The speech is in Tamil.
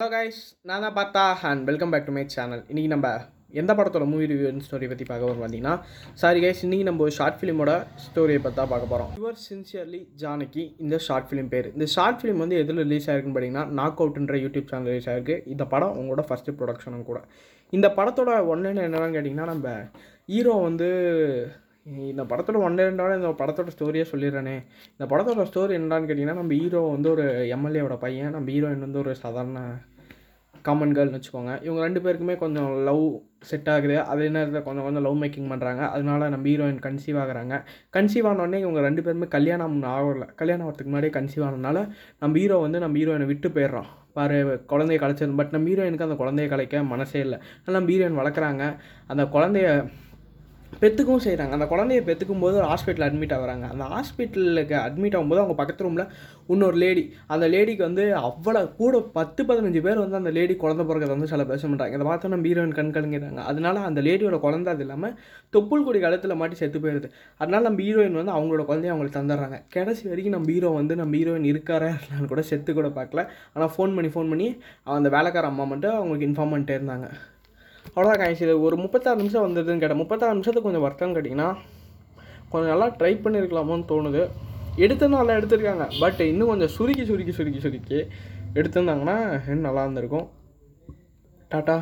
ஹலோ கைஸ் நான் தான் Partha and welcome back to my channel இன்றைக்கி நம்ம எந்த படத்தோட மூவி ரிவ்யூ ஸ்டோரி பற்றி பார்க்க போகிறோம் பார்த்தீங்கன்னா சாரி கைஸ் இன்றைக்கி நம்ம ஒரு ஷார்ட் ஃபிலிமோட ஸ்டோரியை பற்றி தான் பார்க்க போகிறோம் யுவர் சின்சியர்லி ஜானகி இந்த ஷார்ட் ஃபிலிம் பேர். இந்த ஷார்ட் ஃபிலிம் வந்து எதில் ரிலீஸ் ஆயிருக்குன்னு பார்த்தீங்கன்னா நாக் அவுட்ன்ற யூடியூப் சேனல் ரிலீஸ் ஆயிருக்கு. இந்த படம் உங்களோட ஃபஸ்ட்டு ப்ரொடக்ஷனும் கூட. இந்த படத்தோட ஒன்று என்னென்னு கேட்டிங்கன்னா நம்ம ஹீரோ வந்து இந்த படத்தோட ஒன் ரெண்டோட இந்த படத்தோட ஸ்டோரியே சொல்லிடுறேனே. இந்த படத்தோட ஸ்டோரி என்னடான்னு கேட்டிங்கன்னா நம்ம ஹீரோ வந்து ஒரு எம்எல்ஏவோட பையன். நம்ம ஹீரோயின் வந்து ஒரு சாதாரண காமன் கேர்ள்னு வச்சுக்கோங்க. இவங்க ரெண்டு பேருக்குமே கொஞ்சம் லவ் செட் ஆகுது. அதே நேரத்தில் கொஞ்சம் கொஞ்சம் லவ் மேக்கிங் பண்ணுறாங்க அதனால நம்ம ஹீரோயின் கன்சீவ் ஆகுறாங்க. கன்சீவ் ஆனோடனே இவங்க ரெண்டு பேருமே கல்யாணம் ஆகல. கல்யாணம் ஆகிறதுக்கு முன்னாடியே கன்சீவ் ஆனதுனால நம்ம ஹீரோ வந்து நம்ம ஹீரோயினை விட்டு போயிடுறோம் பாரு குழந்தைய கலைச்சது பட் நம்ம ஹீரோயினுக்கு அந்த குழந்தைய கலைக்க மனசே இல்லை. நம்ம ஹீரோயின் வளர்க்குறாங்க. அந்த குழந்தைய பெற்றுக்கவும் செய்கிறாங்க அந்த குழந்தைய பெற்றுக்கும் போது ஒரு ஹாஸ்பிட்டல் அட்மிட் ஆகுறாங்க. அந்த ஹாஸ்பிட்டலுக்கு அட்மிட் ஆகும்போது அவங்க பக்கத்து ரூமில் இன்னொரு லேடி அந்த லேடிக்கு வந்து அவ்வளோ கூட பத்து பதினஞ்சு பேர் வந்து அந்த லேடி குழந்தை பிறக்கிறத வந்து சில பேச பண்ணுறாங்க இதை பார்த்தோம்னா நம்ம ஹீரோயின் கண் கலங்கிறாங்க அதனால அந்த லேடியோட குழந்தை அது இல்லாமல் தொப்புள் கொடி கழுத்தில் மாட்டி செத்து போயிடுது அதனால நம்ம ஹீரோயின் வந்து அவங்களோட குழந்தைய அவங்களுக்கு தந்துடுறாங்க. கடைசி வரைக்கும் நம்ம ஹீரோ வந்து நம்ம ஹீரோயின் இருக்காரா இல்லைன்னு கூட செத்து கூட பார்க்கல. ஆனால் ஃபோன் பண்ணி ஃபோன் பண்ணி அந்த வேலைக்கார அம்மா மட்டும் அவங்களுக்கு இன்ஃபார்ம் பண்ணிட்டே இருந்தாங்க. அவ்வளோதான் காய்ச்சி இது ஒரு முப்பத்தாறு நிமிஷம் வந்ததுன்னு கேட்டேன். முப்பத்தாறு நிமிஷத்துக்கு கொஞ்சம் ஒர்த்தான்னு கேட்டிங்கன்னா கொஞ்சம் நல்லா ட்ரை பண்ணியிருக்கலாமோன்னு தோணுது. எடுத்து நல்லா எடுத்திருக்காங்க. பட் இன்னும் கொஞ்சம் சுருக்கி சுருக்கி சுருக்கி சுருக்கி எடுத்திருந்தாங்கன்னா இன்னும் நல்லா இருந்திருக்கும். டாட்டா.